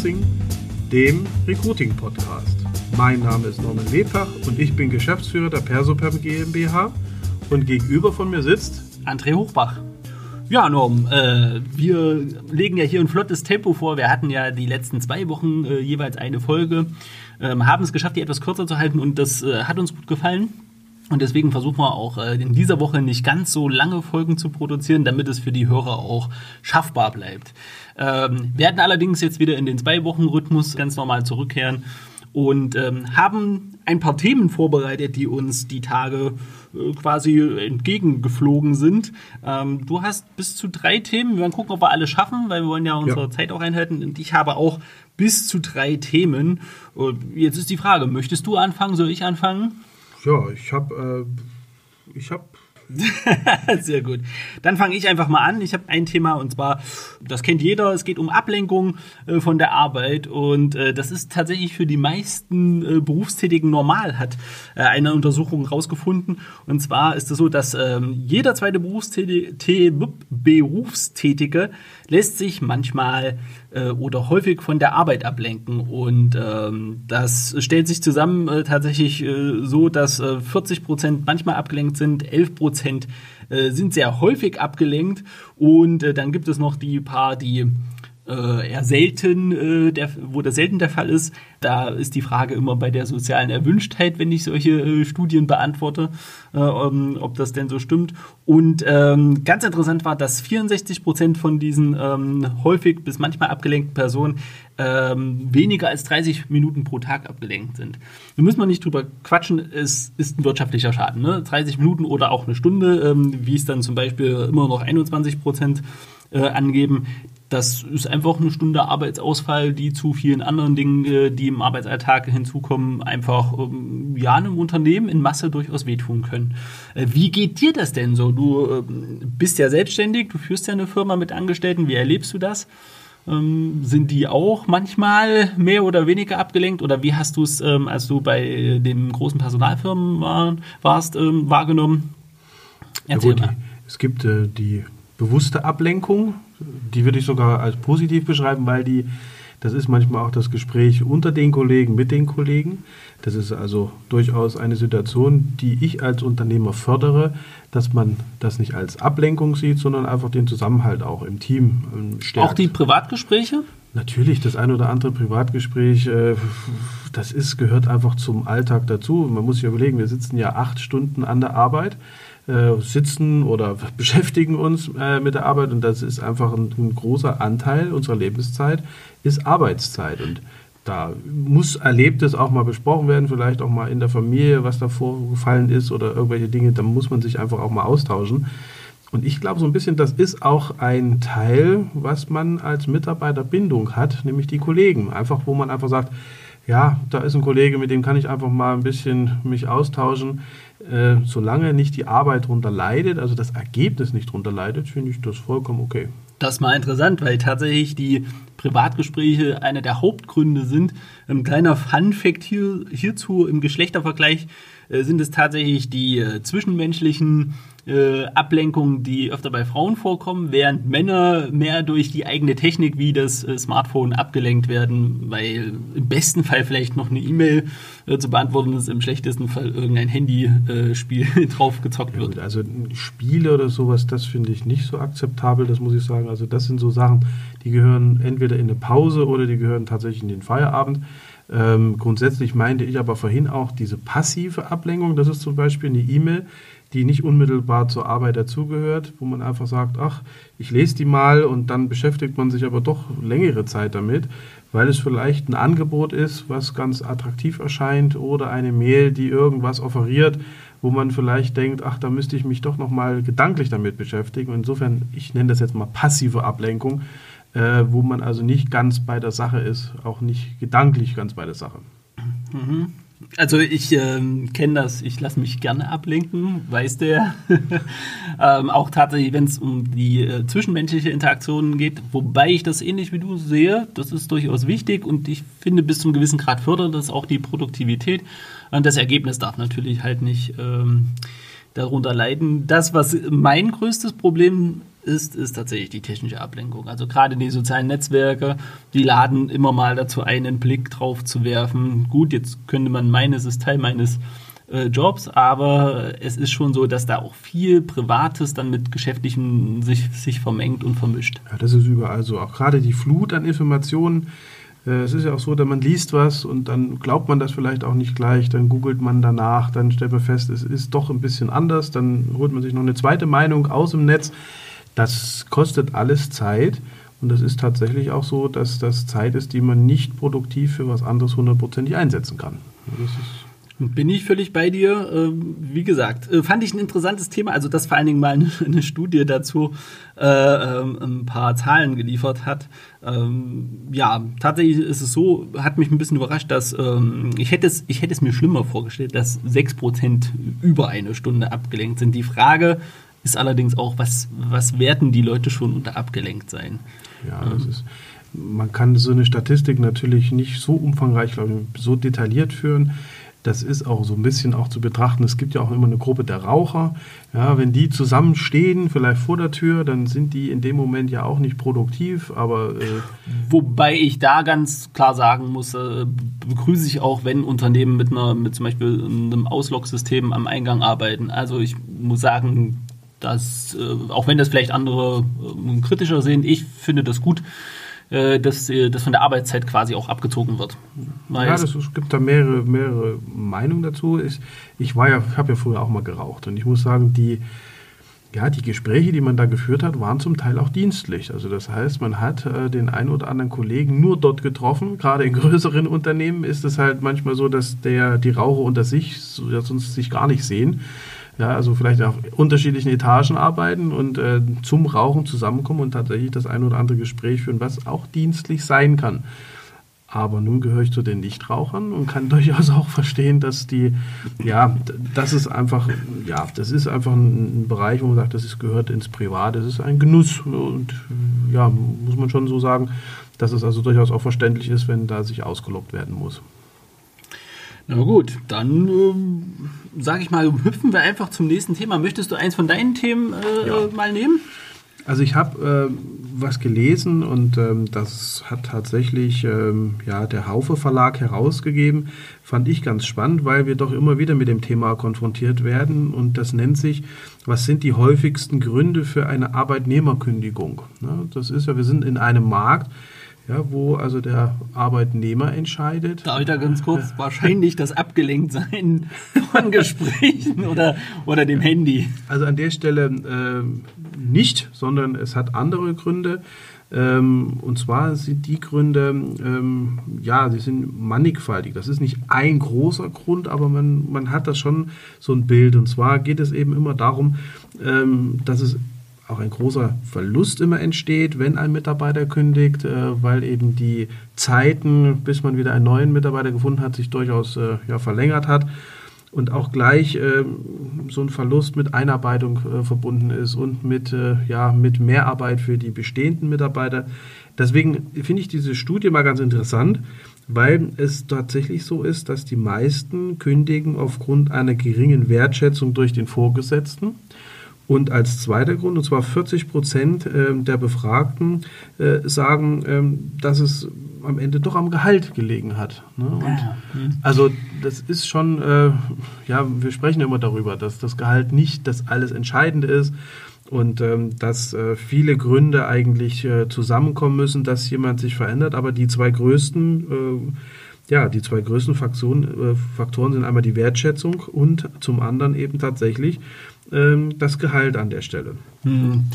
Sourcing, dem Recruiting-Podcast. Mein Name ist Norman Lepach und ich bin Geschäftsführer der Persoperm GmbH und gegenüber von mir sitzt André Hochbach. Ja, Norm, äh, wir legen ja hier ein flottes Tempo vor. Wir hatten ja die letzten zwei Wochen äh, jeweils eine Folge, ähm, haben es geschafft, die etwas kürzer zu halten und das äh, hat uns gut gefallen. Und deswegen versuchen wir auch äh, in dieser Woche nicht ganz so lange Folgen zu produzieren, damit es für die Hörer auch schaffbar bleibt. Ähm, wir werden allerdings jetzt wieder in den Zwei-Wochen-Rhythmus ganz normal zurückkehren und ähm, haben ein paar Themen vorbereitet, die uns die Tage äh, quasi entgegengeflogen sind. Ähm, du hast bis zu drei Themen. Wir werden gucken, ob wir alle schaffen, weil wir wollen ja unsere ja. Zeit auch einhalten. Und ich habe auch bis zu drei Themen. Und jetzt ist die Frage, möchtest du anfangen? Soll ich anfangen? Ja, ich habe äh, ich habe Sehr gut. Dann fange ich einfach mal an. Ich habe ein Thema und zwar, das kennt jeder, es geht um Ablenkung äh, von der Arbeit und äh, das ist tatsächlich für die meisten äh, Berufstätigen normal, hat äh, eine Untersuchung rausgefunden. Und zwar ist es so, dass ähm, jeder zweite Berufstätige, Berufstätige lässt sich manchmal äh, oder häufig von der Arbeit ablenken. Und ähm, das stellt sich zusammen äh, tatsächlich äh, so, dass äh, 40 Prozent manchmal abgelenkt sind, 11 Prozent äh, sind sehr häufig abgelenkt. Und äh, dann gibt es noch die paar, die äh, eher selten, äh, der, wo das selten der Fall ist. Da ist die Frage immer bei der sozialen Erwünschtheit, wenn ich solche äh, Studien beantworte, äh, um, ob das denn so stimmt. Und ähm, ganz interessant war, dass 64 Prozent von diesen ähm, häufig bis manchmal abgelenkten Personen ähm, weniger als 30 Minuten pro Tag abgelenkt sind. Da müssen wir nicht drüber quatschen, es ist ein wirtschaftlicher Schaden. Ne? 30 Minuten oder auch eine Stunde, ähm, wie es dann zum Beispiel immer noch 21 Prozent äh, angeben das ist einfach eine Stunde Arbeitsausfall, die zu vielen anderen Dingen, äh, die im Arbeitsalltag hinzukommen, einfach ähm, ja einem Unternehmen in Masse durchaus wehtun können. Äh, wie geht dir das denn so? Du ähm, bist ja selbstständig, du führst ja eine Firma mit Angestellten. Wie erlebst du das? Ähm, sind die auch manchmal mehr oder weniger abgelenkt? Oder wie hast du es, als du bei den großen Personalfirmen warst, wahrgenommen? Erzähl ja, gut, mal. Es gibt äh, die bewusste Ablenkung, die würde ich sogar als positiv beschreiben, weil die, das ist manchmal auch das Gespräch unter den Kollegen, mit den Kollegen. Das ist also durchaus eine Situation, die ich als Unternehmer fördere, dass man das nicht als Ablenkung sieht, sondern einfach den Zusammenhalt auch im Team ähm, stärkt. Auch die Privatgespräche? Natürlich, das ein oder andere Privatgespräch, äh, das ist, gehört einfach zum Alltag dazu. Man muss sich überlegen, wir sitzen ja acht Stunden an der Arbeit sitzen oder beschäftigen uns äh, mit der Arbeit und das ist einfach ein, ein, großer Anteil unserer Lebenszeit, ist Arbeitszeit und da muss Erlebtes auch mal besprochen werden, vielleicht auch mal in der Familie, was da vorgefallen ist oder irgendwelche Dinge, da muss man sich einfach auch mal austauschen. Und ich glaube so ein bisschen, das ist auch ein Teil, was man als Mitarbeiterbindung hat, nämlich die Kollegen. Einfach, wo man einfach sagt, ja, da ist ein Kollege, mit dem kann ich einfach mal ein bisschen mich austauschen. Äh, solange nicht die Arbeit darunter leidet, also das Ergebnis nicht darunter leidet, finde ich das vollkommen okay. Das ist mal interessant, weil tatsächlich die Privatgespräche einer der Hauptgründe sind. Ein kleiner Fun-Fact hier, hierzu im Geschlechtervergleich äh, sind es tatsächlich die äh, zwischenmenschlichen äh, Ablenkungen, die öfter bei Frauen vorkommen, während Männer mehr durch die eigene Technik wie das äh, Smartphone abgelenkt werden, weil im besten Fall vielleicht noch eine E-Mail äh, zu beantworten ist, im schlechtesten Fall irgendein Handyspiel drauf gezockt wird. Ja, also Spiele oder sowas, das finde ich nicht so akzeptabel, das muss ich sagen. Also das sind so Sachen, die gehören entweder in eine Pause oder die gehören tatsächlich in den Feierabend. Ähm, grundsätzlich meinte ich aber vorhin auch diese passive Ablenkung, das ist zum Beispiel eine E-Mail, die nicht unmittelbar zur Arbeit dazugehört, wo man einfach sagt, ach, ich lese die mal und dann beschäftigt man sich aber doch längere Zeit damit, weil es vielleicht ein Angebot ist, was ganz attraktiv erscheint oder eine Mail, die irgendwas offeriert, wo man vielleicht denkt, ach, da müsste ich mich doch noch mal gedanklich damit beschäftigen. Insofern, ich nenne das jetzt mal passive Ablenkung, äh, wo man also nicht ganz bei der Sache ist, auch nicht gedanklich ganz bei der Sache. Mhm. Also ich ähm, kenne das, ich lasse mich gerne ablenken, weiß der. ähm, auch tatsächlich, wenn es um die äh, zwischenmenschliche Interaktion geht, wobei ich das ähnlich wie du sehe, das ist durchaus wichtig und ich finde bis zum gewissen Grad fördert das auch die Produktivität. Und das Ergebnis darf natürlich halt nicht ähm, darunter leiden. Das, was mein größtes Problem ist, ist tatsächlich die technische Ablenkung. Also gerade die sozialen Netzwerke, die laden immer mal dazu ein, einen Blick drauf zu werfen. Gut, jetzt könnte man meinen, es ist Teil meines äh, Jobs, aber es ist schon so, dass da auch viel Privates dann mit Geschäftlichem sich, sich vermengt und vermischt. Ja, das ist überall so. Auch gerade die Flut an Informationen. Äh, es ist ja auch so, dass man liest was und dann glaubt man das vielleicht auch nicht gleich, dann googelt man danach, dann stellt man fest, es ist doch ein bisschen anders, dann holt man sich noch eine zweite Meinung aus dem Netz. Das kostet alles Zeit und es ist tatsächlich auch so, dass das Zeit ist, die man nicht produktiv für was anderes hundertprozentig einsetzen kann. Bin ich völlig bei dir. Ähm, wie gesagt, äh, fand ich ein interessantes Thema, also dass vor allen Dingen mal eine, Studie dazu äh, ähm, ein paar Zahlen geliefert hat. Ähm, ja, tatsächlich ist es so, hat mich ein bisschen überrascht, dass ich, hätte es, ich hätte es mir schlimmer vorgestellt, dass 6% über eine Stunde abgelenkt sind. Die Frage ist allerdings auch, was, was werden die Leute schon unter abgelenkt sein? Ja, das ist man kann so eine Statistik natürlich nicht so umfangreich, glaube ich, so detailliert führen das ist auch so ein bisschen auch zu betrachten. Es gibt ja auch immer eine Gruppe der Raucher. Ja, wenn die zusammenstehen, vielleicht vor der Tür, dann sind die in dem Moment ja auch nicht produktiv. Aber äh wobei ich da ganz klar sagen muss, äh, begrüße ich auch, wenn Unternehmen mit einer, mit zum Beispiel einem Auslogsystem am Eingang arbeiten. Also ich muss sagen, dass äh, auch wenn das vielleicht andere äh, kritischer sehen, ich finde das gut äh, dass, äh, dass von der Arbeitszeit quasi auch abgezogen wird. Weil ja, das, es gibt da mehrere, mehrere Meinungen dazu. Ich, ich war ja, habe ja früher auch mal geraucht und ich muss sagen, die, ja, die Gespräche, die man da geführt hat, waren zum Teil auch dienstlich. Also das heißt, man hat äh, den einen oder anderen Kollegen nur dort getroffen. Gerade in größeren Unternehmen ist es halt manchmal so, dass der, die Raucher unter sich sonst sich gar nicht sehen ja, also vielleicht auf unterschiedlichen Etagen arbeiten und äh, zum Rauchen zusammenkommen und tatsächlich das ein oder andere Gespräch führen, was auch dienstlich sein kann. Aber nun gehöre ich zu den Nichtrauchern und kann durchaus auch verstehen, dass die, ja, das ist einfach, ja, das ist einfach ein, Bereich, wo man sagt, das ist, gehört ins Privat, das ist ein Genuss und ja, muss man schon so sagen, dass es also durchaus auch verständlich ist, wenn da sich ausgelockt werden muss. Na gut, dann ähm, sage ich mal, hüpfen wir einfach zum nächsten Thema. Möchtest du eins von deinen Themen äh, ja. mal nehmen? Also ich habe äh, was gelesen und ähm, das hat tatsächlich ähm, ja, der Haufe Verlag herausgegeben. Fand ich ganz spannend, weil wir doch immer wieder mit dem Thema konfrontiert werden und das nennt sich, was sind die häufigsten Gründe für eine Arbeitnehmerkündigung? Ne? Das ist ja, wir sind in einem Markt, ja, wo also der Arbeitnehmer entscheidet. Da wieder ganz kurz, wahrscheinlich das Abgelenktsein von Gesprächen oder, oder dem Handy. Also an der Stelle äh, nicht, sondern es hat andere Gründe. Ähm, und zwar sind die Gründe, ähm, ja, sie sind mannigfaltig. Das ist nicht ein großer Grund, aber man, man hat da schon so ein Bild. Und zwar geht es eben immer darum, ähm, dass es auch ein großer Verlust immer entsteht, wenn ein Mitarbeiter kündigt, äh, weil eben die Zeiten, bis man wieder einen neuen Mitarbeiter gefunden hat, sich durchaus äh, ja, verlängert hat und auch gleich äh, so ein Verlust mit Einarbeitung äh, verbunden ist und mit, äh, ja, mit Mehrarbeit für die bestehenden Mitarbeiter. Deswegen finde ich diese Studie mal ganz interessant, weil es tatsächlich so ist, dass die meisten kündigen aufgrund einer geringen Wertschätzung durch den Vorgesetzten und als zweiter Grund, und zwar 40 Prozent ähm, der Befragten äh, sagen, ähm, dass es am Ende doch am Gehalt gelegen hat. Ne? Mhm. Also das ist schon, äh, ja, wir sprechen immer darüber, dass das Gehalt nicht das alles Entscheidende ist und ähm, dass äh, viele Gründe eigentlich äh, zusammenkommen müssen, dass jemand sich verändert. Aber die zwei größten, ja, die zwei größten Faktoren, Faktoren sind einmal die Wertschätzung und zum anderen eben tatsächlich das Gehalt an der Stelle. Hm.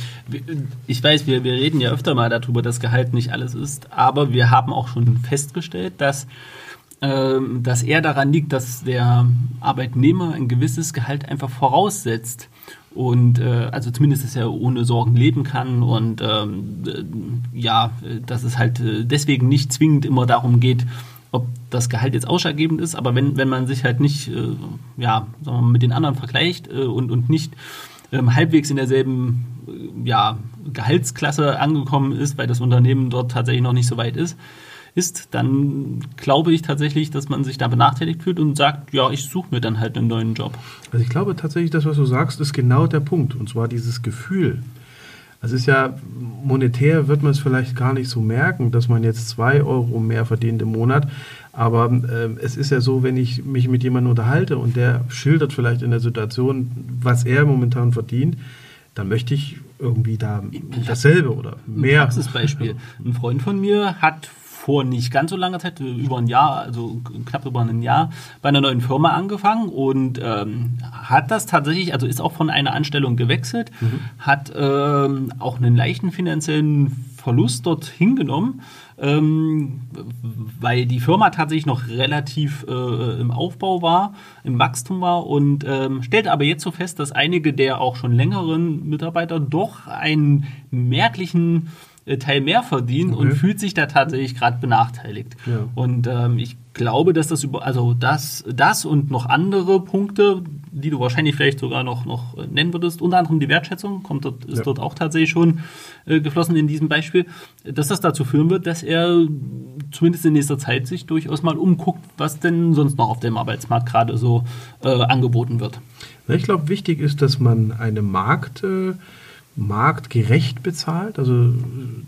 Ich weiß, wir, wir reden ja öfter mal darüber, dass Gehalt nicht alles ist, aber wir haben auch schon festgestellt, dass ähm, dass eher daran liegt, dass der Arbeitnehmer ein gewisses Gehalt einfach voraussetzt und äh, also zumindest, dass er ohne Sorgen leben kann und ähm, äh, ja, dass es halt äh, deswegen nicht zwingend immer darum geht, ob das Gehalt jetzt ausschlaggebend ist, aber wenn, wenn man sich halt nicht äh, ja, mal, mit den anderen vergleicht äh, und, und nicht ähm, halbwegs in derselben äh, ja, Gehaltsklasse angekommen ist, weil das Unternehmen dort tatsächlich noch nicht so weit ist, ist, dann glaube ich tatsächlich, dass man sich da benachteiligt fühlt und sagt, ja, ich suche mir dann halt einen neuen Job. Also ich glaube tatsächlich, das, was du sagst, ist genau der Punkt. Und zwar dieses Gefühl. Das ist ja, monetär wird man es vielleicht gar nicht so merken, dass man jetzt zwei Euro mehr verdient im Monat. Aber äh, es ist ja so, wenn ich mich mit jemandem unterhalte und der schildert vielleicht in der Situation, was er momentan verdient, dann möchte ich irgendwie da dasselbe oder mehr. Ein Praxisbeispiel. Ein Freund von mir hat vor nicht ganz so langer Zeit, über ein Jahr, also knapp über ein Jahr, bei einer neuen Firma angefangen und ähm, hat das tatsächlich, also ist auch von einer Anstellung gewechselt, mhm. hat ähm, auch einen leichten finanziellen Verlust dort hingenommen, ähm, weil die Firma tatsächlich noch relativ äh, im Aufbau war, im Wachstum war und ähm, stellt aber jetzt so fest, dass einige der auch schon längeren Mitarbeiter doch einen merklichen Teil mehr verdienen okay. und fühlt sich da tatsächlich gerade benachteiligt. Ja. Und ähm, ich glaube, dass das über, also das, das und noch andere Punkte, die du wahrscheinlich vielleicht sogar noch, noch nennen würdest, unter anderem die Wertschätzung, kommt dort, ist ja. dort auch tatsächlich schon äh, geflossen in diesem Beispiel, dass das dazu führen wird, dass er zumindest in nächster Zeit sich durchaus mal umguckt, was denn sonst noch auf dem Arbeitsmarkt gerade so äh, angeboten wird. Ich glaube, wichtig ist, dass man eine Markt äh, marktgerecht bezahlt. Also,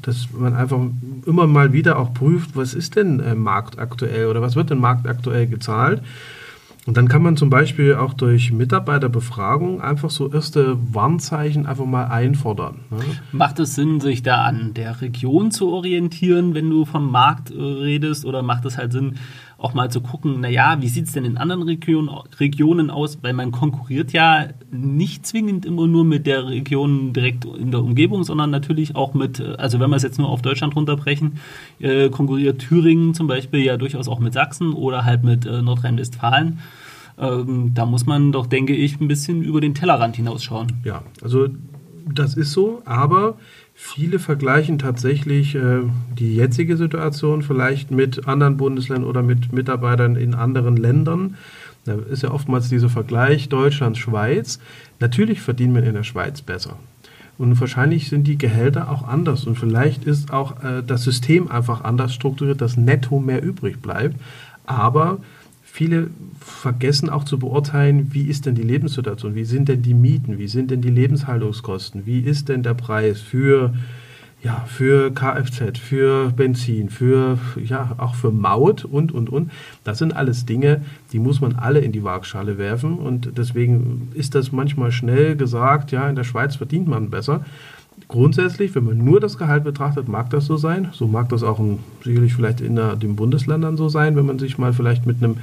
dass man einfach immer mal wieder auch prüft, was ist denn äh, marktaktuell oder was wird denn marktaktuell gezahlt. Und dann kann man zum Beispiel auch durch Mitarbeiterbefragung einfach so erste Warnzeichen einfach mal einfordern. Ne? Macht es Sinn, sich da an der Region zu orientieren, wenn du vom Markt äh, redest? Oder macht es halt Sinn, auch mal zu gucken, naja, wie sieht es denn in anderen Region, Regionen aus? Weil man konkurriert ja nicht zwingend immer nur mit der Region direkt in der Umgebung, sondern natürlich auch mit, also wenn wir es jetzt nur auf Deutschland runterbrechen, äh, konkurriert Thüringen zum Beispiel ja durchaus auch mit Sachsen oder halt mit äh, Nordrhein-Westfalen. Ähm, da muss man doch, denke ich, ein bisschen über den Tellerrand hinausschauen. Ja, also das ist so, aber Viele vergleichen tatsächlich äh, die jetzige Situation vielleicht mit anderen Bundesländern oder mit Mitarbeitern in anderen Ländern. Da ist ja oftmals dieser Vergleich Deutschland-Schweiz. Natürlich verdient man in der Schweiz besser. Und wahrscheinlich sind die Gehälter auch anders. Und vielleicht ist auch äh, das System einfach anders strukturiert, dass netto mehr übrig bleibt. Aber viele vergessen auch zu beurteilen, wie ist denn die Lebenssituation, wie sind denn die Mieten, wie sind denn die Lebenshaltungskosten, wie ist denn der Preis für, ja, für Kfz, für Benzin, für, ja, auch für Maut und, und, und. Das sind alles Dinge, die muss man alle in die Waagschale werfen und deswegen ist das manchmal schnell gesagt, ja, in der Schweiz verdient man besser. Grundsätzlich, wenn man nur das Gehalt betrachtet, mag das so sein. So mag das auch in, sicherlich vielleicht in der, den Bundesländern so sein, wenn man sich mal vielleicht mit einem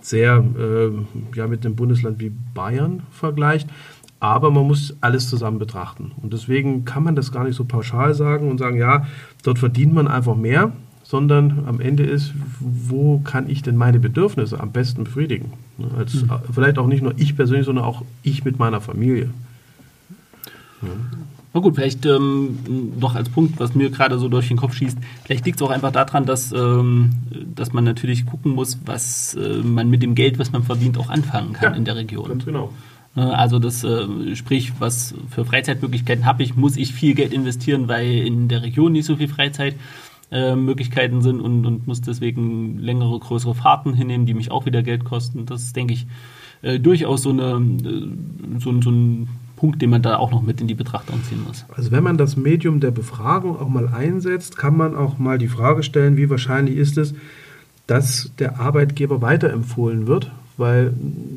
sehr, äh, ja, mit einem Bundesland wie Bayern vergleicht. Aber man muss alles zusammen betrachten. Und deswegen kann man das gar nicht so pauschal sagen und sagen, ja, dort verdient man einfach mehr, sondern am Ende ist, wo kann ich denn meine Bedürfnisse am besten befriedigen? Als, mhm. Vielleicht auch nicht nur ich persönlich, sondern auch ich mit meiner Familie. Ja. Na gut, vielleicht ähm, noch als Punkt, was mir gerade so durch den Kopf schießt, vielleicht liegt es auch einfach daran, dass, ähm, dass man natürlich gucken muss, was äh, man mit dem Geld, was man verdient, auch anfangen kann ja, in der Region. Ganz genau. Ne, also das, äh, sprich, was für Freizeitmöglichkeiten habe ich, muss ich viel Geld investieren, weil in der Region nicht so viel Freizeitmöglichkeiten äh, sind und, und muss deswegen längere, größere Fahrten hinnehmen, die mich auch wieder Geld kosten. Das ist, denke ich, äh, durchaus so, eine, so, so ein Punkt, den man da auch noch mit in die Betrachtung ziehen muss. Also wenn man das Medium der Befragung auch mal einsetzt, kann man auch mal die Frage stellen, wie wahrscheinlich ist es, dass der Arbeitgeber weiterempfohlen wird, weil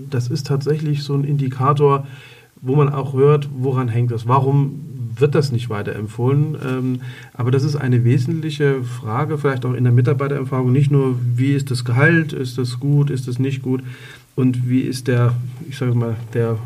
das ist tatsächlich so ein Indikator, wo man auch hört, woran hängt das, warum wird das nicht weiterempfohlen. Ähm, aber das ist eine wesentliche Frage, vielleicht auch in der Mitarbeiterempfragung, nicht nur, wie ist das Gehalt, ist das gut, ist das nicht gut? Und wie ist der, ich sage mal, der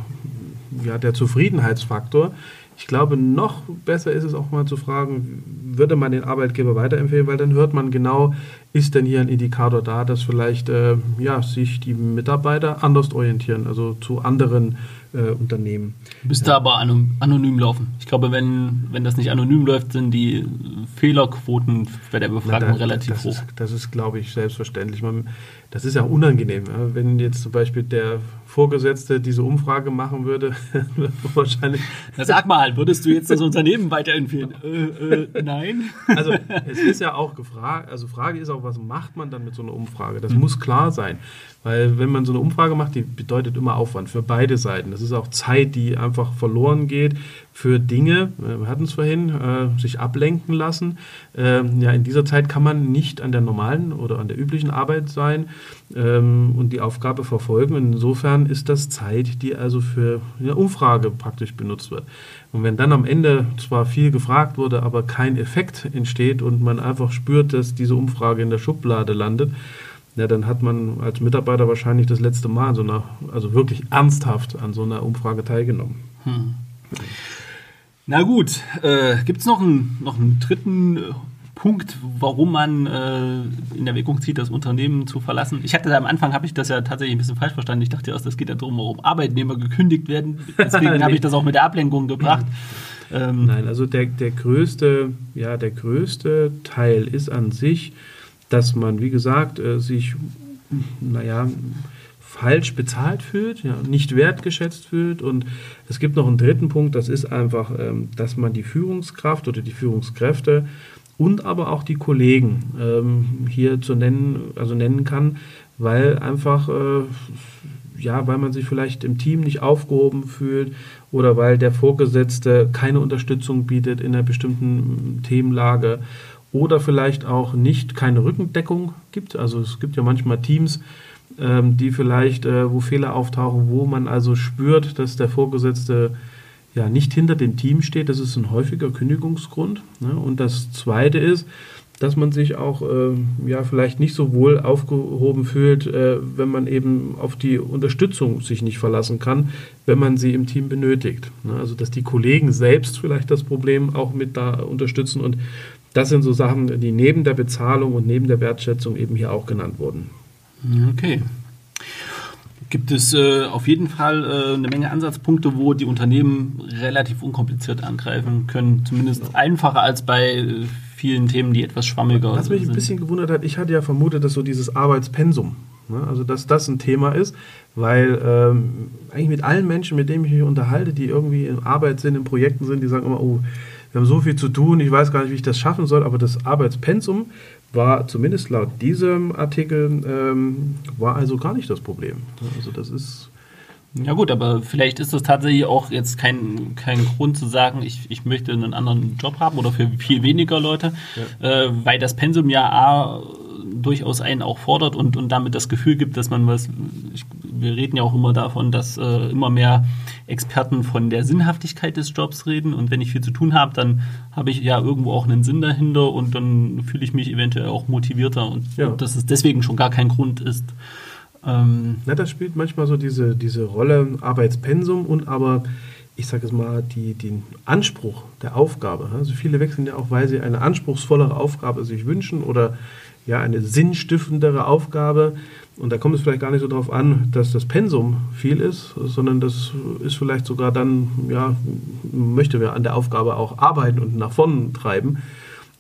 ja, der Zufriedenheitsfaktor. Ich glaube, noch besser ist es auch mal zu fragen, würde man den Arbeitgeber weiterempfehlen, weil dann hört man genau, ist denn hier ein Indikator da, dass vielleicht äh, ja, sich die Mitarbeiter anders orientieren, also zu anderen äh, Unternehmen. Müsste ja. aber anonym laufen. Ich glaube, wenn, wenn das nicht anonym läuft, sind die Fehlerquoten bei der Befragung Na, da, relativ das hoch. Ist, das ist, glaube ich, selbstverständlich. Man, das ist ja unangenehm. Wenn jetzt zum Beispiel der Vorgesetzte diese Umfrage machen würde, wahrscheinlich. Na, sag mal, würdest du jetzt das Unternehmen weiterempfehlen? äh, äh, nein. Also es ist ja auch gefragt, also Frage ist auch, was macht man dann mit so einer Umfrage? Das mhm. muss klar sein. Weil wenn man so eine Umfrage macht, die bedeutet immer Aufwand für beide Seiten. Das ist auch Zeit, die einfach verloren geht für Dinge, äh, wir hatten es vorhin, äh, sich ablenken lassen. Ähm, ja, in dieser Zeit kann man nicht an der normalen oder an der üblichen Arbeit sein ähm, und die Aufgabe verfolgen. insofern ist das Zeit, die also für eine Umfrage praktisch benutzt wird. Und wenn dann am Ende zwar viel gefragt wurde, aber kein Effekt entsteht und man einfach spürt, dass diese Umfrage in der Schublade landet, ja, dann hat man als Mitarbeiter wahrscheinlich das letzte Mal so einer, also wirklich ernsthaft an so einer Umfrage teilgenommen. Hm. Na gut, äh, gibt es noch, ein, noch einen dritten äh, Punkt, warum man äh, in Erwägung zieht, das Unternehmen zu verlassen? Ich hatte da am Anfang, habe ich das ja tatsächlich ein bisschen falsch verstanden. Ich dachte erst, das geht ja darum, warum Arbeitnehmer gekündigt werden. Deswegen nee. habe ich das auch mit der Ablenkung gebracht. Ähm, Nein, also der, der, größte, ja, der größte Teil ist an sich, dass man, wie gesagt, äh, sich, naja, falsch bezahlt fühlt, ja, nicht wertgeschätzt fühlt. Und es gibt noch einen dritten Punkt, das ist einfach, ähm, dass man die Führungskraft oder die Führungskräfte und aber auch die Kollegen ähm, hier zu nennen, also nennen kann, weil einfach, äh, ja, weil man sich vielleicht im Team nicht aufgehoben fühlt oder weil der Vorgesetzte keine Unterstützung bietet in einer bestimmten Themenlage oder vielleicht auch nicht keine Rückendeckung gibt. Also es gibt ja manchmal Teams, ähm, die vielleicht, äh, wo Fehler auftauchen, wo man also spürt, dass der Vorgesetzte ja nicht hinter dem Team steht. Das ist ein häufiger Kündigungsgrund. Ne? Und das Zweite ist, dass man sich auch äh, ja vielleicht nicht so wohl aufgehoben fühlt, äh, wenn man eben auf die Unterstützung sich nicht verlassen kann, wenn man sie im Team benötigt. Ne? Also dass die Kollegen selbst vielleicht das Problem auch mit da unterstützen und das sind so Sachen, die neben der Bezahlung und neben der Wertschätzung eben hier auch genannt wurden. Okay. Gibt es äh, auf jeden Fall äh, eine Menge Ansatzpunkte, wo die Unternehmen relativ unkompliziert angreifen können. Zumindest genau. einfacher als bei äh, vielen Themen, die etwas schwammiger sind. Was mich ein bisschen gewundert hat, ich hatte ja vermutet, dass so dieses Arbeitspensum, ne, also dass das ein Thema ist, weil ähm, eigentlich mit allen Menschen, mit denen ich mich unterhalte, die irgendwie in Arbeit sind, in Projekten sind, die sagen immer, oh, wir haben so viel zu tun, ich weiß gar nicht, wie ich das schaffen soll, aber das Arbeitspensum war zumindest laut diesem Artikel, ähm, war also gar nicht das Problem. Also das ist... Ja gut, aber vielleicht ist das tatsächlich auch jetzt kein, kein Grund zu sagen, ich, ich möchte einen anderen Job haben oder für viel weniger Leute, ja. äh, weil das Pensum ja A, durchaus einen auch fordert und, und damit das Gefühl gibt, dass man was, ich, wir reden ja auch immer davon, dass äh, immer mehr Experten von der Sinnhaftigkeit des Jobs reden und wenn ich viel zu tun habe, dann habe ich ja irgendwo auch einen Sinn dahinter und dann fühle ich mich eventuell auch motivierter und, ja. und dass es deswegen schon gar kein Grund ist. Ähm, Na, das spielt manchmal so diese, diese Rolle Arbeitspensum und aber ich sage es mal, die, den Anspruch der Aufgabe. Also viele wechseln ja auch, weil sie eine anspruchsvollere Aufgabe sich wünschen oder ja, eine sinnstiftendere Aufgabe. Und da kommt es vielleicht gar nicht so darauf an, dass das Pensum viel ist, sondern das ist vielleicht sogar dann, ja, möchte wir an der Aufgabe auch arbeiten und nach vorne treiben.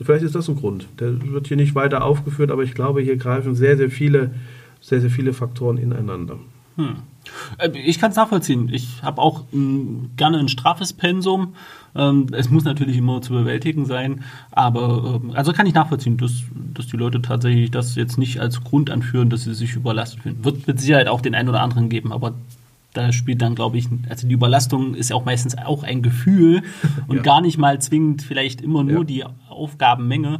Vielleicht ist das ein Grund. Der wird hier nicht weiter aufgeführt, aber ich glaube, hier greifen sehr, sehr viele, sehr, sehr viele Faktoren ineinander. Hm. Äh, ich kann es nachvollziehen. Ich habe auch m, hm, gerne ein straffes Pensum. Ähm, es muss natürlich immer zu bewältigen sein, aber ähm, also kann ich nachvollziehen, dass, dass die Leute tatsächlich das jetzt nicht als Grund anführen, dass sie sich überlastet fühlen. Wird mit Sicherheit auch den einen oder anderen geben, aber da spielt dann, glaube ich, also die Überlastung ist ja auch meistens auch ein Gefühl und ja. gar nicht mal zwingend vielleicht immer nur ja. die Aufgabenmenge.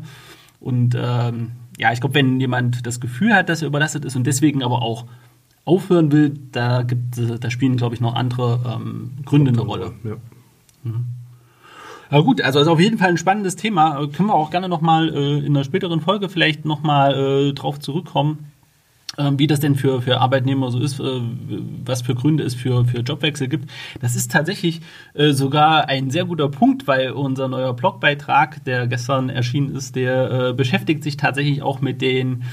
Und ähm, ja, ich glaube, wenn jemand das Gefühl hat, dass er überlastet ist und deswegen aber auch aufhören will, da, gibt, da spielen, glaube ich, noch andere ähm, Gründe eine Rolle. Ja. Mhm. Ja gut, also ist auf jeden Fall ein spannendes Thema. Können wir auch gerne nochmal äh, in einer späteren Folge vielleicht nochmal äh, drauf zurückkommen. Ähm, wie das denn für, für Arbeitnehmer so ist, äh, was für Gründe es für, für Jobwechsel gibt. Das ist tatsächlich äh, sogar ein sehr guter Punkt, weil unser neuer Blogbeitrag, der gestern erschienen ist, der äh, beschäftigt sich tatsächlich auch mit den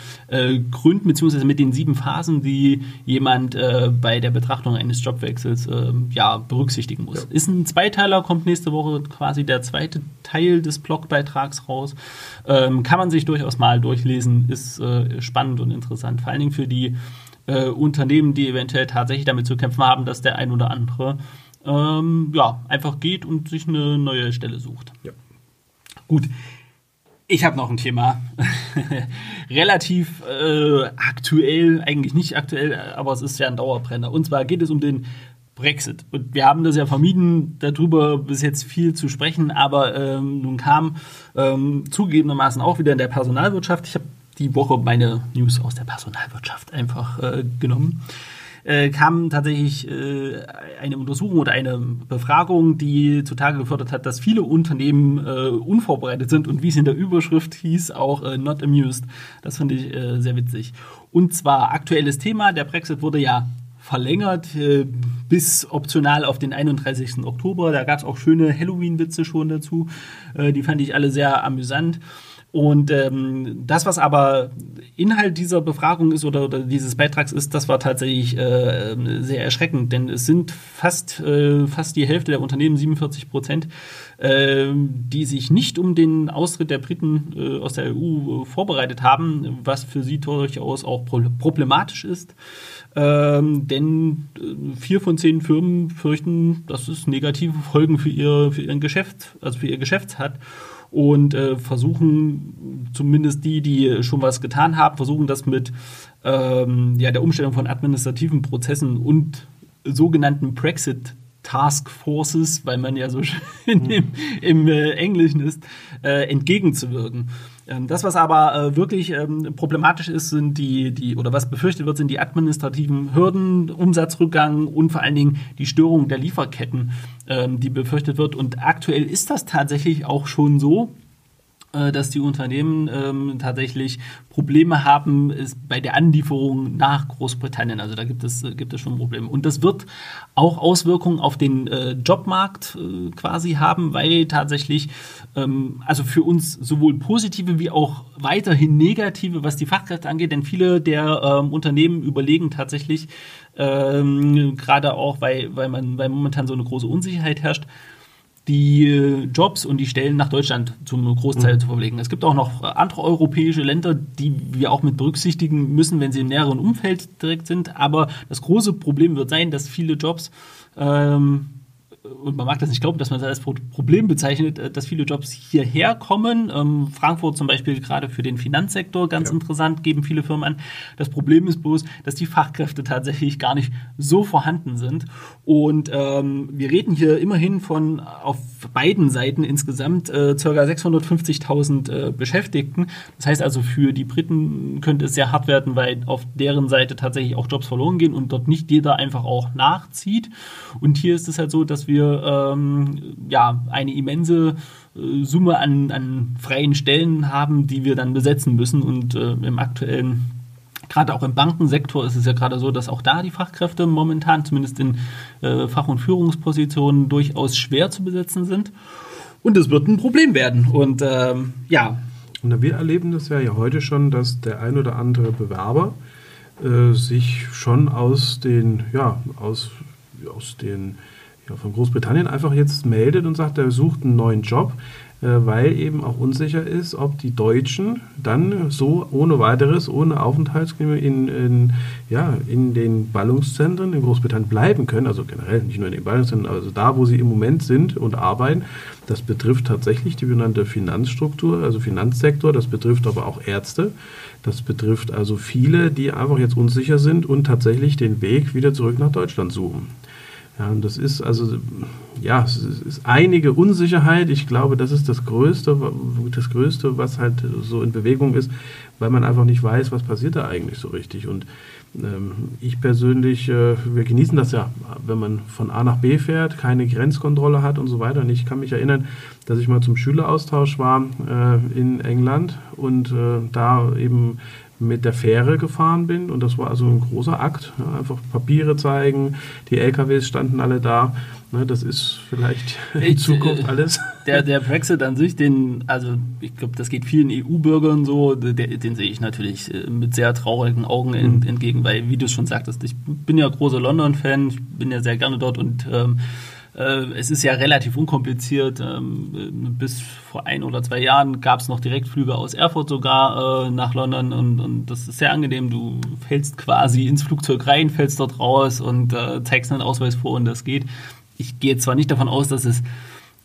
Gründen beziehungsweise mit den sieben Phasen, die jemand bei der Betrachtung eines Jobwechsels ja, berücksichtigen muss. Ja. Ist ein Zweiteiler, kommt nächste Woche quasi der zweite Teil des Blogbeitrags raus. Ähm, kann man sich durchaus mal durchlesen, ist spannend und interessant. Vor allen Dingen Dingen für die äh, Unternehmen, die eventuell tatsächlich damit zu kämpfen haben, dass der ein oder andere ähm, ja, einfach geht und sich eine neue Stelle sucht. Ja. Gut. Ich habe noch ein Thema. Relativ äh, aktuell, eigentlich nicht aktuell, aber es ist ja ein Dauerbrenner. Und zwar geht es um den Brexit. Und wir haben das ja vermieden, darüber bis jetzt viel zu sprechen, aber ähm, nun kam ähm, zugegebenermaßen auch wieder in der Personalwirtschaft. Ich habe die Woche meine News aus der Personalwirtschaft einfach äh, genommen äh, kam tatsächlich äh, eine Untersuchung oder eine Befragung, die zutage gefördert hat, dass viele Unternehmen äh, unvorbereitet sind und wie es in der Überschrift hieß, auch äh, not amused. Das fand ich äh, sehr witzig. Und zwar aktuelles Thema, der Brexit wurde ja verlängert äh, bis optional auf den 31. Oktober. Da gab es auch schöne Halloween-Witze schon dazu. Äh, die fand ich alle sehr amüsant. Und ähm, das, was aber Inhalt dieser Befragung ist oder, oder dieses Beitrags ist, das war tatsächlich äh, sehr erschreckend, denn es sind fast, äh, fast die Hälfte der Unternehmen, 47 Prozent, äh, die sich nicht um den Austritt der Briten äh, aus der EU vorbereitet haben, was für sie durchaus auch problematisch ist. Ähm, denn äh, vier von zehn Firmen fürchten, dass es negative Folgen für ihr, für ihren Geschäft, also für ihr Geschäft hat und äh, versuchen, zumindest die, die schon was getan haben, versuchen das mit ähm, ja, der Umstellung von administrativen Prozessen und sogenannten Brexit Task Forces, weil man ja so schön im, im äh, Englischen ist, äh, entgegenzuwirken. Ähm, das, was aber äh, wirklich ähm, problematisch ist, sind die, die, oder was befürchtet wird, sind die administrativen Hürden, Umsatzrückgang und vor allen Dingen die Störung der Lieferketten, ähm, die befürchtet wird. Und aktuell ist das tatsächlich auch schon so, dass die Unternehmen ähm, tatsächlich Probleme haben ist bei der Anlieferung nach Großbritannien. Also da gibt es, äh, gibt es schon Probleme. Und das wird auch Auswirkungen auf den äh, Jobmarkt äh, quasi haben, weil tatsächlich, ähm, also für uns sowohl positive wie auch weiterhin negative, was die Fachkräfte angeht, denn viele der ähm, Unternehmen überlegen tatsächlich, ähm, gerade auch, weil, weil, man, weil momentan so eine große Unsicherheit herrscht, die äh, Jobs und die Stellen nach Deutschland zum Großteil mhm. zu verlegen. Es gibt auch noch andere europäische Länder, die wir auch mit berücksichtigen müssen, wenn sie im näheren Umfeld direkt sind. Aber das große Problem wird sein, dass viele Jobs ähm, und man mag das nicht glauben, dass man das als Problem bezeichnet, äh, dass viele Jobs hierher kommen. Ähm, Frankfurt zum Beispiel gerade für den Finanzsektor ganz ja. interessant, geben viele Firmen an. Das Problem ist bloß, dass die Fachkräfte tatsächlich gar nicht so vorhanden sind. Und ähm, wir reden hier immerhin von auf beiden Seiten insgesamt äh, ca. 650.000 äh, Beschäftigten. Das heißt also, für die Briten könnte es sehr hart werden, weil auf deren Seite tatsächlich auch Jobs verloren gehen und dort nicht jeder einfach auch nachzieht. Und hier ist es halt so, dass wir wir ähm, ja, eine immense äh, Summe an, an freien Stellen haben, die wir dann besetzen müssen. Und äh, im aktuellen, gerade auch im Bankensektor ist es ja gerade so, dass auch da die Fachkräfte momentan, zumindest in äh, Fach- und Führungspositionen, durchaus schwer zu besetzen sind. Und es wird ein Problem werden. Und ähm, ja. Und wir erleben das ja, ja heute schon, dass der ein oder andere Bewerber äh, sich schon aus den, ja, aus, aus den von Großbritannien einfach jetzt meldet und sagt, er sucht einen neuen Job, äh, weil eben auch unsicher ist, ob die Deutschen dann so ohne weiteres, ohne Aufenthaltsgenehmigung in, in, ja, in den Ballungszentren in Großbritannien bleiben können. Also generell nicht nur in den Ballungszentren, also da, wo sie im Moment sind und arbeiten. Das betrifft tatsächlich die genannte Finanzstruktur, also Finanzsektor. Das betrifft aber auch Ärzte. Das betrifft also viele, die einfach jetzt unsicher sind und tatsächlich den Weg wieder zurück nach Deutschland suchen. Ja, und das ist also, ja, es ist einige Unsicherheit. Ich glaube, das ist das Größte, das Größte, was halt so in Bewegung ist, weil man einfach nicht weiß, was passiert da eigentlich so richtig. Und ähm, ich persönlich, äh, wir genießen das ja, wenn man von A nach B fährt, keine Grenzkontrolle hat und so weiter. Und ich kann mich erinnern, dass ich mal zum Schüleraustausch war äh, in England und äh, da eben mit der Fähre gefahren bin. Und das war also ein großer Akt. Ja, einfach Papiere zeigen, die LKWs standen alle da. Ne, das ist vielleicht in Zukunft alles. Der, der Brexit an sich, den, also ich glaube, das geht vielen EU-Bürgern so, der, den sehe ich natürlich äh, mit sehr traurigen Augen mhm. entgegen, weil, wie du schon sagtest, ich bin ja großer London-Fan, ich bin ja sehr gerne dort und ähm, äh, es ist ja relativ unkompliziert. Ähm, bis vor ein oder zwei Jahren gab es noch Direktflüge aus Erfurt sogar äh, nach London und, und, das ist sehr angenehm. Du fällst quasi ins Flugzeug rein, fällst dort raus und äh, zeigst einen Ausweis vor und das geht. Ich gehe zwar nicht davon aus, dass es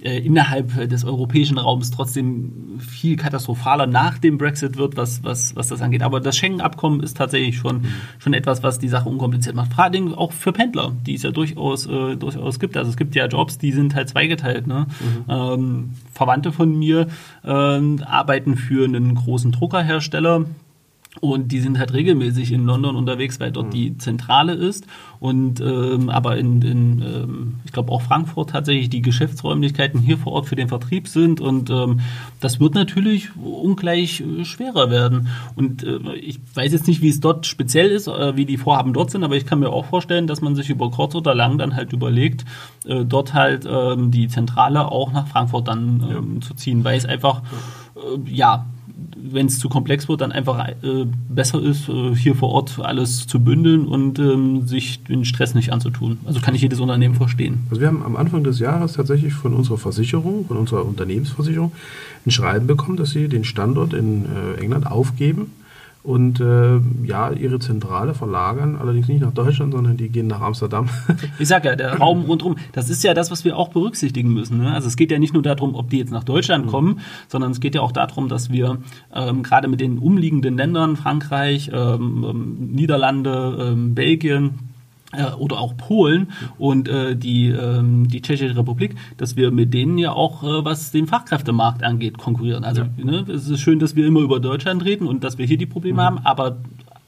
äh, innerhalb des europäischen Raums trotzdem viel katastrophaler nach dem Brexit wird, was, was, was das angeht. Aber das Schengen-Abkommen ist tatsächlich schon, mhm. schon etwas, was die Sache unkompliziert macht. Vor allem auch für Pendler, die es ja durchaus, äh, durchaus gibt. Also es gibt ja Jobs, die sind halt zweigeteilt. Ne? Mhm. Ähm, Verwandte von mir äh, arbeiten für einen großen Druckerhersteller und die sind halt regelmäßig in London unterwegs, weil dort mhm. die Zentrale ist. Und ähm, aber in, in ähm, ich glaube auch Frankfurt tatsächlich die Geschäftsräumlichkeiten hier vor Ort für den Vertrieb sind. Und ähm, das wird natürlich ungleich äh, schwerer werden. Und äh, ich weiß jetzt nicht, wie es dort speziell ist, äh, wie die Vorhaben dort sind, aber ich kann mir auch vorstellen, dass man sich über kurz oder lang dann halt überlegt, äh, dort halt ähm, die Zentrale auch nach Frankfurt dann ähm, ja. zu ziehen, weil es einfach äh, ja wenn es zu komplex wird, dann einfach äh, besser ist, äh, hier vor Ort alles zu bündeln und ähm, sich den Stress nicht anzutun. Also kann ich jedes Unternehmen verstehen. Also wir haben am Anfang des Jahres tatsächlich von unserer Versicherung, von unserer Unternehmensversicherung, ein Schreiben bekommen, dass sie den Standort in äh, England aufgeben und äh, ja, ihre Zentrale verlagern, allerdings nicht nach Deutschland, sondern die gehen nach Amsterdam. Ich sag ja, der Raum rundherum, das ist ja das, was wir auch berücksichtigen müssen. Ne? Also es geht ja nicht nur darum, ob die jetzt nach Deutschland mhm. kommen, sondern es geht ja auch darum, dass wir ähm, gerade mit den umliegenden Ländern, Frankreich, ähm, ähm Niederlande, ähm, Belgien, oder auch Polen und äh, die, ähm, die Tschechische Republik, dass wir mit denen ja auch, äh, was den Fachkräftemarkt angeht, konkurrieren. Also ja. ne, es ist schön, dass wir immer über Deutschland reden und dass wir hier die Probleme mhm. haben, aber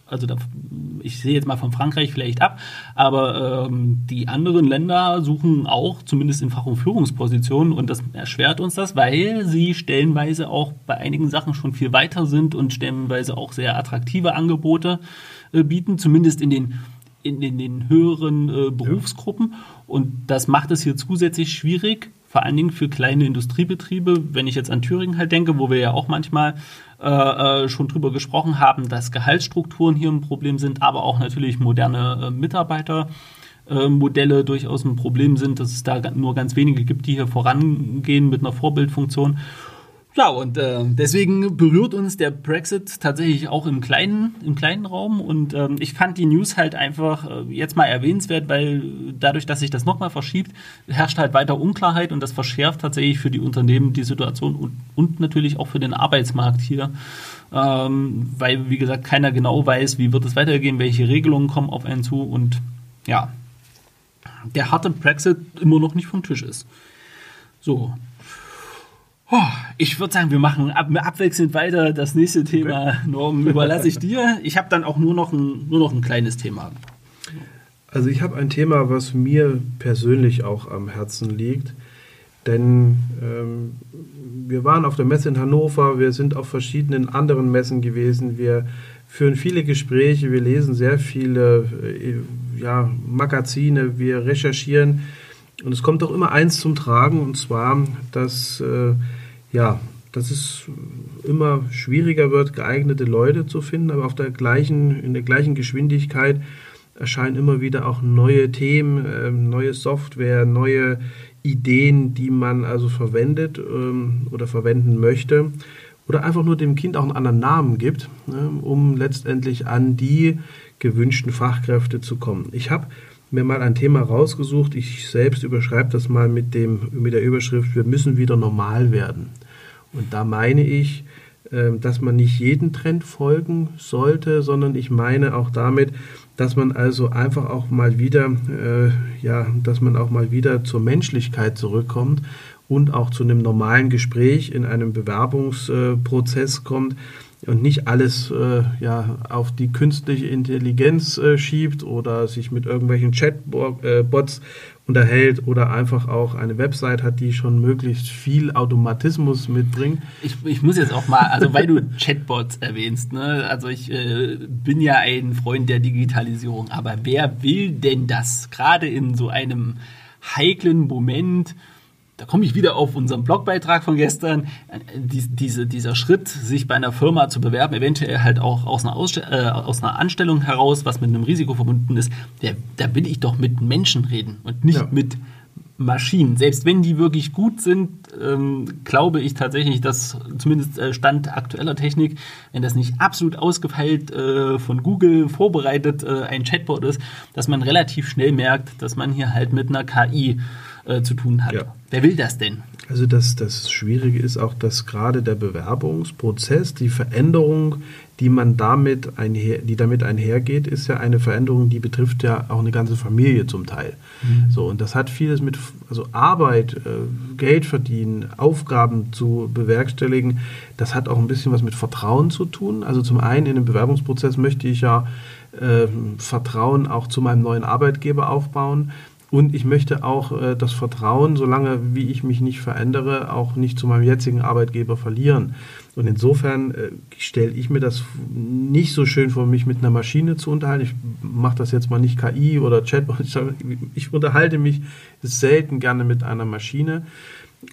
also da, ich sehe jetzt mal von Frankreich vielleicht ab, aber ähm, die anderen Länder suchen auch zumindest in Fach- und Führungspositionen und das erschwert uns das, weil sie stellenweise auch bei einigen Sachen schon viel weiter sind und stellenweise auch sehr attraktive Angebote äh, bieten, zumindest in den in, in den höheren äh, Berufsgruppen. Ja. Und das macht es hier zusätzlich schwierig, vor allen Dingen für kleine Industriebetriebe. Wenn ich jetzt an Thüringen halt denke, wo wir ja auch manchmal äh, äh schon drüber gesprochen haben, dass Gehaltsstrukturen hier ein Problem sind, aber auch natürlich moderne äh, Mitarbeitermodelle durchaus ein Problem sind, dass es da nur ganz wenige gibt, die hier vorangehen mit einer Vorbildfunktion. Ja, und äh, deswegen berührt uns der Brexit tatsächlich auch im kleinen, im kleinen Raum. Und ähm, ich fand die News halt einfach äh, jetzt mal erwähnenswert, weil dadurch, dass sich das nochmal verschiebt, herrscht halt weiter Unklarheit und das verschärft tatsächlich für die Unternehmen die Situation und, und natürlich auch für den Arbeitsmarkt hier. Ähm, weil, wie gesagt, keiner genau weiß, wie wird es weitergehen, welche Regelungen kommen auf einen zu und ja, der harte Brexit immer noch nicht vom Tisch ist. So, ich würde sagen, wir machen ab, abwechselnd weiter. Das nächste Thema, okay. Norm, überlasse ich dir. Ich habe dann auch nur noch, ein, nur noch ein kleines Thema. Also ich habe ein Thema, was mir persönlich auch am Herzen liegt. Denn ähm, wir waren auf der Messe in Hannover, wir sind auf verschiedenen anderen Messen gewesen, wir führen viele Gespräche, wir lesen sehr viele äh, ja, Magazine, wir recherchieren. Und es kommt doch immer eins zum Tragen, und zwar, dass äh, ja, dass es immer schwieriger wird, geeignete Leute zu finden, aber auf der gleichen, in der gleichen Geschwindigkeit erscheinen immer wieder auch neue Themen, äh, neue Software, neue Ideen, die man also verwendet ähm, oder verwenden möchte oder einfach nur dem Kind auch einen anderen Namen gibt, ne, um letztendlich an die gewünschten Fachkräfte zu kommen. Ich habe mir mal ein Thema rausgesucht. Ich selbst überschreibe das mal mit, dem, mit der Überschrift, wir müssen wieder normal werden. Und da meine ich, ähm, dass man nicht jeden Trend folgen sollte, sondern ich meine auch damit, dass man also einfach auch mal wieder, äh, ja, dass man auch mal wieder zur Menschlichkeit zurückkommt und auch zu einem normalen Gespräch in einem Bewerbungsprozess kommt und nicht alles äh, ja, auf die künstliche Intelligenz äh, schiebt oder sich mit irgendwelchen Chatbots unterhält oder einfach auch eine Website hat, die schon möglichst viel Automatismus mitbringt. Ich, ich muss jetzt auch mal, also weil du Chatbots erwähnst, ne? also ich äh, bin ja ein Freund der Digitalisierung, aber wer will denn das gerade in so einem heiklen Moment? Da komme ich wieder auf unseren Blogbeitrag von gestern, die, diese, dieser Schritt, sich bei einer Firma zu bewerben, eventuell halt auch aus einer, Ausste äh, aus einer Anstellung heraus, was mit einem Risiko verbunden ist, der, da will ich doch mit Menschen reden und nicht ja. mit Maschinen. Selbst wenn die wirklich gut sind, ähm, glaube ich tatsächlich, dass zumindest äh, Stand aktueller Technik, wenn das nicht absolut ausgefeilt äh, von Google vorbereitet äh, ein Chatbot ist, dass man relativ schnell merkt, dass man hier halt mit einer KI äh, zu tun hat. Ja. Wer will das denn? Also das, das Schwierige ist auch, dass gerade der Bewerbungsprozess, die Veränderung, die man damit einher, die damit einhergeht, ist ja eine Veränderung, die betrifft ja auch eine ganze Familie zum Teil. Mhm. So und das hat vieles mit also Arbeit, äh, Geld verdienen, Aufgaben zu bewerkstelligen. Das hat auch ein bisschen was mit Vertrauen zu tun. Also zum einen in dem Bewerbungsprozess möchte ich ja äh, Vertrauen auch zu meinem neuen Arbeitgeber aufbauen. Und ich möchte auch äh, das Vertrauen, solange wie ich mich nicht verändere, auch nicht zu meinem jetzigen Arbeitgeber verlieren. Und insofern äh, stelle ich mir das nicht so schön vor, mich mit einer Maschine zu unterhalten. Ich mache das jetzt mal nicht KI oder Chatbot. Ich unterhalte mich selten gerne mit einer Maschine.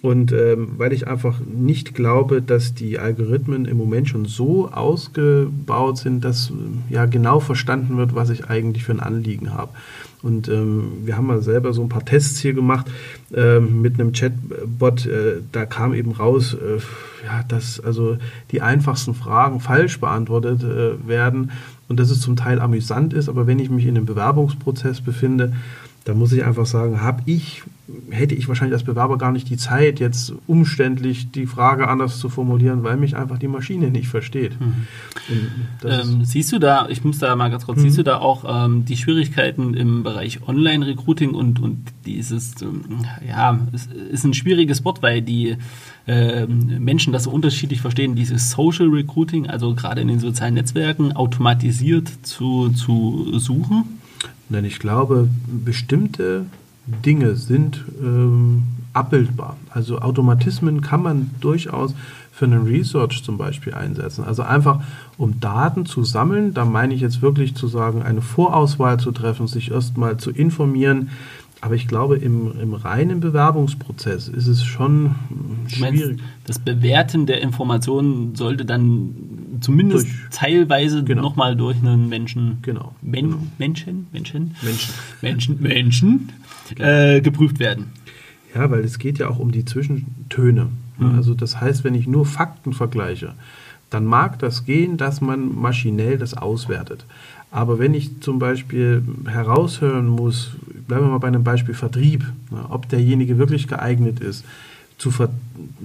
Und ähm, weil ich einfach nicht glaube, dass die Algorithmen im Moment schon so ausgebaut sind, dass ja genau verstanden wird, was ich eigentlich für ein Anliegen habe. Und ähm, wir haben mal selber so ein paar Tests hier gemacht ähm, mit einem Chatbot. Äh, da kam eben raus, äh, ja, dass also die einfachsten Fragen falsch beantwortet äh, werden und dass es zum Teil amüsant ist. Aber wenn ich mich in einem Bewerbungsprozess befinde, da muss ich einfach sagen, habe ich, hätte ich wahrscheinlich als Bewerber gar nicht die Zeit, jetzt umständlich die Frage anders zu formulieren, weil mich einfach die Maschine nicht versteht. Mhm. Ähm, siehst du da, ich muss da mal ganz kurz, mhm. siehst du da auch ähm, die Schwierigkeiten im Bereich Online-Recruiting und, und dieses, ähm, ja, es ist ein schwieriges Wort, weil die äh, Menschen das so unterschiedlich verstehen, dieses Social Recruiting, also gerade in den sozialen Netzwerken automatisiert zu, zu suchen? Denn ich glaube, bestimmte Dinge sind ähm, abbildbar. Also Automatismen kann man durchaus für einen Research zum Beispiel einsetzen. Also einfach um Daten zu sammeln, da meine ich jetzt wirklich zu sagen, eine Vorauswahl zu treffen, sich erstmal zu informieren, aber ich glaube, im, im reinen Bewerbungsprozess ist es schon schwierig. Meinst, das Bewerten der Informationen sollte dann zumindest durch, teilweise genau. nochmal durch einen Menschen, genau, Men genau. Menschen, Menschen, Menschen, Menschen, Menschen genau. äh, geprüft werden. Ja, weil es geht ja auch um die Zwischentöne. Mhm. Also das heißt, wenn ich nur Fakten vergleiche, dann mag das gehen, dass man maschinell das auswertet. Aber wenn ich zum Beispiel heraushören muss, bleiben wir mal bei einem Beispiel Vertrieb, ne, ob derjenige wirklich geeignet ist, zu ver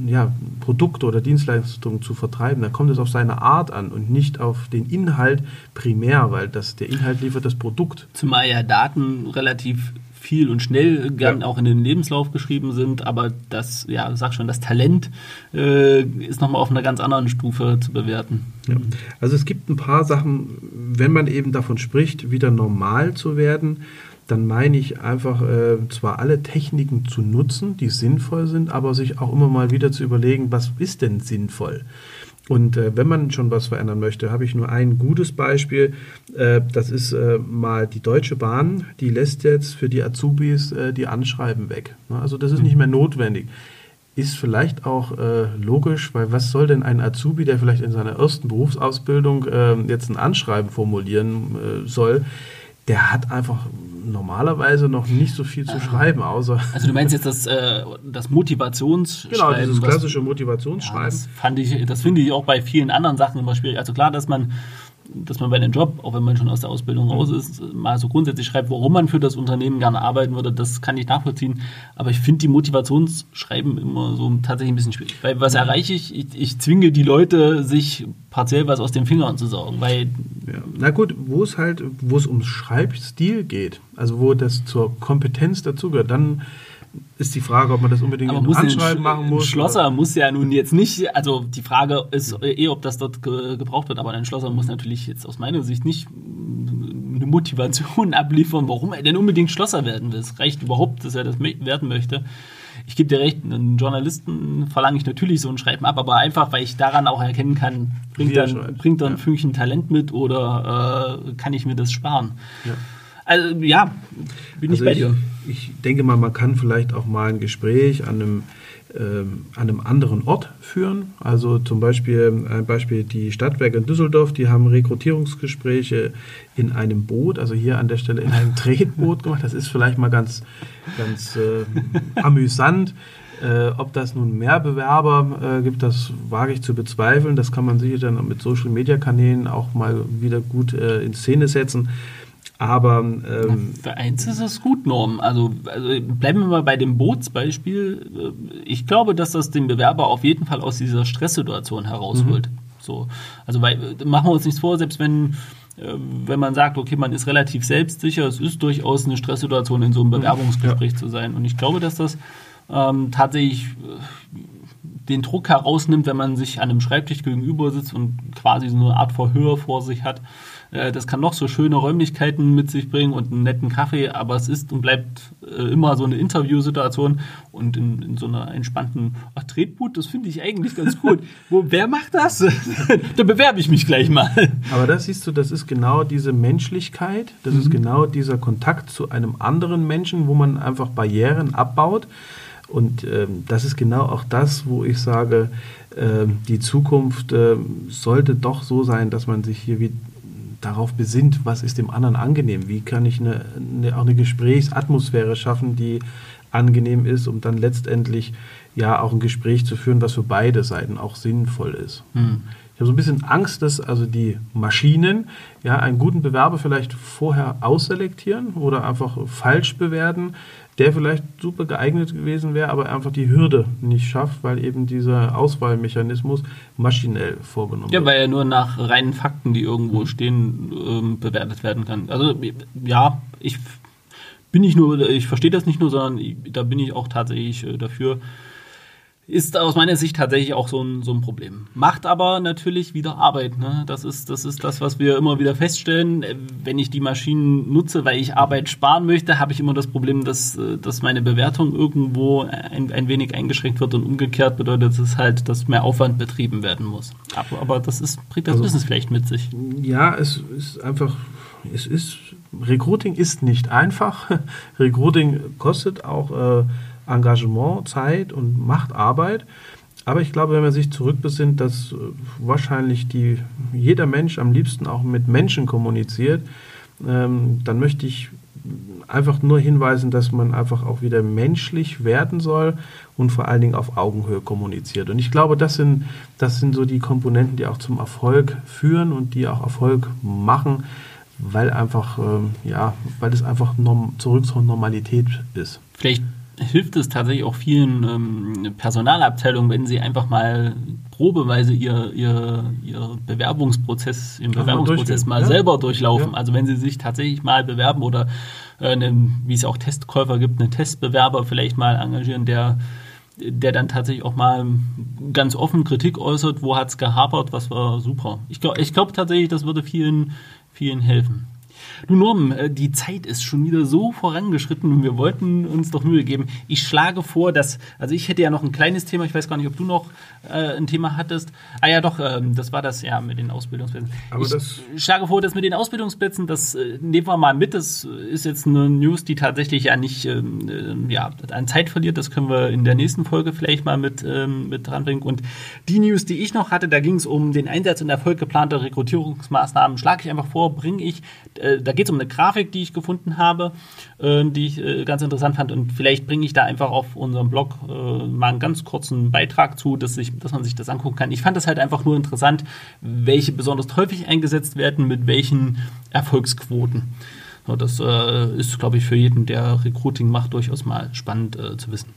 ja, Produkte oder Dienstleistungen zu vertreiben, dann kommt es auf seine Art an und nicht auf den Inhalt primär, weil das, der Inhalt liefert das Produkt. Zumal ja Daten relativ viel und schnell gern ja. auch in den Lebenslauf geschrieben sind, aber das, ja, sag schon, das Talent äh, ist nochmal auf einer ganz anderen Stufe zu bewerten. Ja. Also es gibt ein paar Sachen, wenn man eben davon spricht, wieder normal zu werden, dann meine ich einfach äh, zwar alle Techniken zu nutzen, die sinnvoll sind, aber sich auch immer mal wieder zu überlegen, was ist denn sinnvoll? Und äh, wenn man schon was verändern möchte, habe ich nur ein gutes Beispiel. Äh, das ist äh, mal die Deutsche Bahn, die lässt jetzt für die Azubis äh, die Anschreiben weg. Also das ist nicht mehr notwendig. Ist vielleicht auch äh, logisch, weil was soll denn ein Azubi, der vielleicht in seiner ersten Berufsausbildung äh, jetzt ein Anschreiben formulieren soll, der hat einfach normalerweise noch nicht so viel zu ah. schreiben, außer. Also du meinst jetzt das, äh, das Motivationsschreiben? Genau, dieses klassische Motivationsschreiben. Ja, das fand ich, das finde ich auch bei vielen anderen Sachen immer schwierig. Also klar, dass man dass man bei einem Job, auch wenn man schon aus der Ausbildung raus ist, mal so grundsätzlich schreibt, warum man für das Unternehmen gerne arbeiten würde, das kann ich nachvollziehen. Aber ich finde die Motivationsschreiben immer so tatsächlich ein bisschen schwierig. Weil was erreiche ich? ich? Ich zwinge die Leute, sich partiell was aus den Fingern zu saugen. Weil ja. Na gut, wo es halt, wo es ums Schreibstil geht, also wo das zur Kompetenz dazugehört, dann ist die Frage, ob man das unbedingt Aber in einem Anschreiben machen muss. Ein Schlosser oder? muss ja nun jetzt nicht, also die Frage ist eh, ob das dort ge gebraucht wird, aber ein Schlosser muss natürlich jetzt aus meiner Sicht nicht eine Motivation abliefern, warum er denn unbedingt Schlosser werden will. Es reicht überhaupt, dass er das werden möchte. Ich gebe dir recht, einen Journalisten verlange ich natürlich so ein Schreiben ab, aber einfach, weil ich daran auch erkennen kann, bringt er, bringt er ein ja. Fünkchen Talent mit oder äh, kann ich mir das sparen. Ja. Also ja, bin also ich bei dir. Ich denke mal, man kann vielleicht auch mal ein Gespräch an einem, ähm, an einem anderen Ort führen. Also zum Beispiel ein Beispiel die Stadtwerke in Düsseldorf, die haben Rekrutierungsgespräche in einem Boot, also hier an der Stelle in einem Tretboot gemacht. Das ist vielleicht mal ganz, ganz äh, amüsant. Äh, ob das nun mehr Bewerber äh, gibt, das wage ich zu bezweifeln. Das kann man sicher dann mit Social-Media-Kanälen auch mal wieder gut äh, in Szene setzen. Aber ähm, für eins ist es gut, Norm. Also, also bleiben wir mal bei dem Bootsbeispiel. Ich glaube, dass das den Bewerber auf jeden Fall aus dieser Stresssituation herausholt. Mhm. So, also weil, machen wir uns nichts vor, selbst wenn äh, wenn man sagt, okay, man ist relativ selbstsicher, es ist durchaus eine Stresssituation, in so einem mhm. Bewerbungsgespräch ja. zu sein. Und ich glaube, dass das ähm, tatsächlich äh, den Druck herausnimmt, wenn man sich an einem Schreibtisch gegenüber sitzt und quasi so eine Art Verhör vor sich hat. Äh, das kann noch so schöne Räumlichkeiten mit sich bringen und einen netten Kaffee, aber es ist und bleibt äh, immer so eine Interviewsituation und in, in so einer entspannten ach, Tretboot, das finde ich eigentlich ganz gut. Wo, wer macht das? da bewerbe ich mich gleich mal. Aber das siehst du, das ist genau diese Menschlichkeit, das mhm. ist genau dieser Kontakt zu einem anderen Menschen, wo man einfach Barrieren abbaut. Und ähm, das ist genau auch das, wo ich sage, äh, die Zukunft äh, sollte doch so sein, dass man sich hier wie darauf besinnt, was ist dem anderen angenehm, wie kann ich eine, eine, auch eine Gesprächsatmosphäre schaffen, die angenehm ist, um dann letztendlich ja auch ein Gespräch zu führen, was für beide Seiten auch sinnvoll ist. Hm. Ich habe so ein bisschen Angst, dass also die Maschinen ja einen guten Bewerber vielleicht vorher ausselektieren oder einfach falsch bewerten, der vielleicht super geeignet gewesen wäre, aber einfach die Hürde nicht schafft, weil eben dieser Auswahlmechanismus maschinell vorgenommen wird. Ja, weil er nur nach reinen Fakten, die irgendwo stehen, ähm, bewertet werden kann. Also ja, ich bin nicht nur, ich verstehe das nicht nur, sondern da bin ich auch tatsächlich äh, dafür, ist aus meiner Sicht tatsächlich auch so ein, so ein Problem. Macht aber natürlich wieder Arbeit. Ne? Das, ist, das ist das, was wir immer wieder feststellen. Wenn ich die Maschinen nutze, weil ich Arbeit sparen möchte, habe ich immer das Problem, dass, dass meine Bewertung irgendwo ein, ein wenig eingeschränkt wird und umgekehrt bedeutet es halt, dass mehr Aufwand betrieben werden muss. Aber, aber das ist, bringt das also, Business vielleicht mit sich. Ja, es ist einfach, es ist, Recruiting ist nicht einfach. Recruiting kostet auch äh, Engagement, Zeit und macht Arbeit. Aber ich glaube, wenn man sich zurückbesinnt, dass äh, wahrscheinlich die, jeder Mensch am liebsten auch mit Menschen kommuniziert, ähm, dann möchte ich einfach nur hinweisen, dass man einfach auch wieder menschlich werden soll und vor allen Dingen auf Augenhöhe kommuniziert. Und ich glaube, das sind, das sind so die Komponenten, die auch zum Erfolg führen und die auch Erfolg machen, weil einfach, ähm, ja, weil es einfach zurück zur Normalität ist. Vielleicht hilft es tatsächlich auch vielen ähm, Personalabteilungen, wenn sie einfach mal probeweise ihr, ihr, ihr Bewerbungsprozess, ihren Bewerbungsprozess mal ja. selber durchlaufen. Ja. Also wenn sie sich tatsächlich mal bewerben oder äh, wie es auch Testkäufer gibt, einen Testbewerber vielleicht mal engagieren, der der dann tatsächlich auch mal ganz offen Kritik äußert, wo hat es gehapert, was war super. Ich glaube ich glaub tatsächlich, das würde vielen, vielen helfen. Du Norm, äh, die Zeit ist schon wieder so vorangeschritten und wir wollten uns doch Mühe geben. Ich schlage vor, dass, also ich hätte ja noch ein kleines Thema, ich weiß gar nicht, ob du noch äh, ein Thema hattest. Ah ja, doch, ähm, das war das ja mit den Ausbildungsplätzen. Aber ich das schlage vor, dass mit den Ausbildungsplätzen, das äh, nehmen wir mal mit, das ist jetzt eine News, die tatsächlich ja nicht ähm, äh, ja, an Zeit verliert. Das können wir in der nächsten Folge vielleicht mal mit, ähm, mit dranbringen. Und die News, die ich noch hatte, da ging es um den Einsatz und Erfolg geplanter Rekrutierungsmaßnahmen. Schlage ich einfach vor, bringe ich äh, da geht es um eine Grafik, die ich gefunden habe, äh, die ich äh, ganz interessant fand. Und vielleicht bringe ich da einfach auf unserem Blog äh, mal einen ganz kurzen Beitrag zu, dass, ich, dass man sich das angucken kann. Ich fand das halt einfach nur interessant, welche besonders häufig eingesetzt werden, mit welchen Erfolgsquoten. So, das äh, ist, glaube ich, für jeden, der Recruiting macht, durchaus mal spannend äh, zu wissen.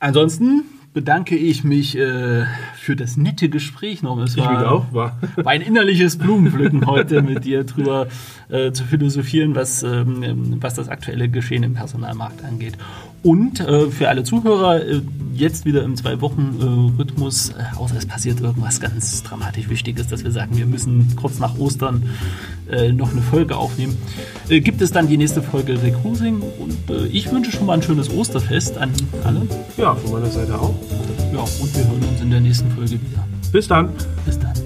Ansonsten bedanke ich mich äh, für das nette Gespräch noch. Es war, auch, war. war ein innerliches Blumenpflücken heute mit dir drüber äh, zu philosophieren, was, ähm, was das aktuelle Geschehen im Personalmarkt angeht. Und äh, für alle Zuhörer äh, jetzt wieder im Zwei-Wochen-Rhythmus, äh, außer es passiert irgendwas ganz dramatisch Wichtiges, dass wir sagen, wir müssen kurz nach Ostern äh, noch eine Folge aufnehmen, äh, gibt es dann die nächste Folge Recruiting. Und äh, ich wünsche schon mal ein schönes Osterfest an alle. Ja, von meiner Seite auch. Ja, und wir hören uns in der nächsten Folge wieder. Bis dann.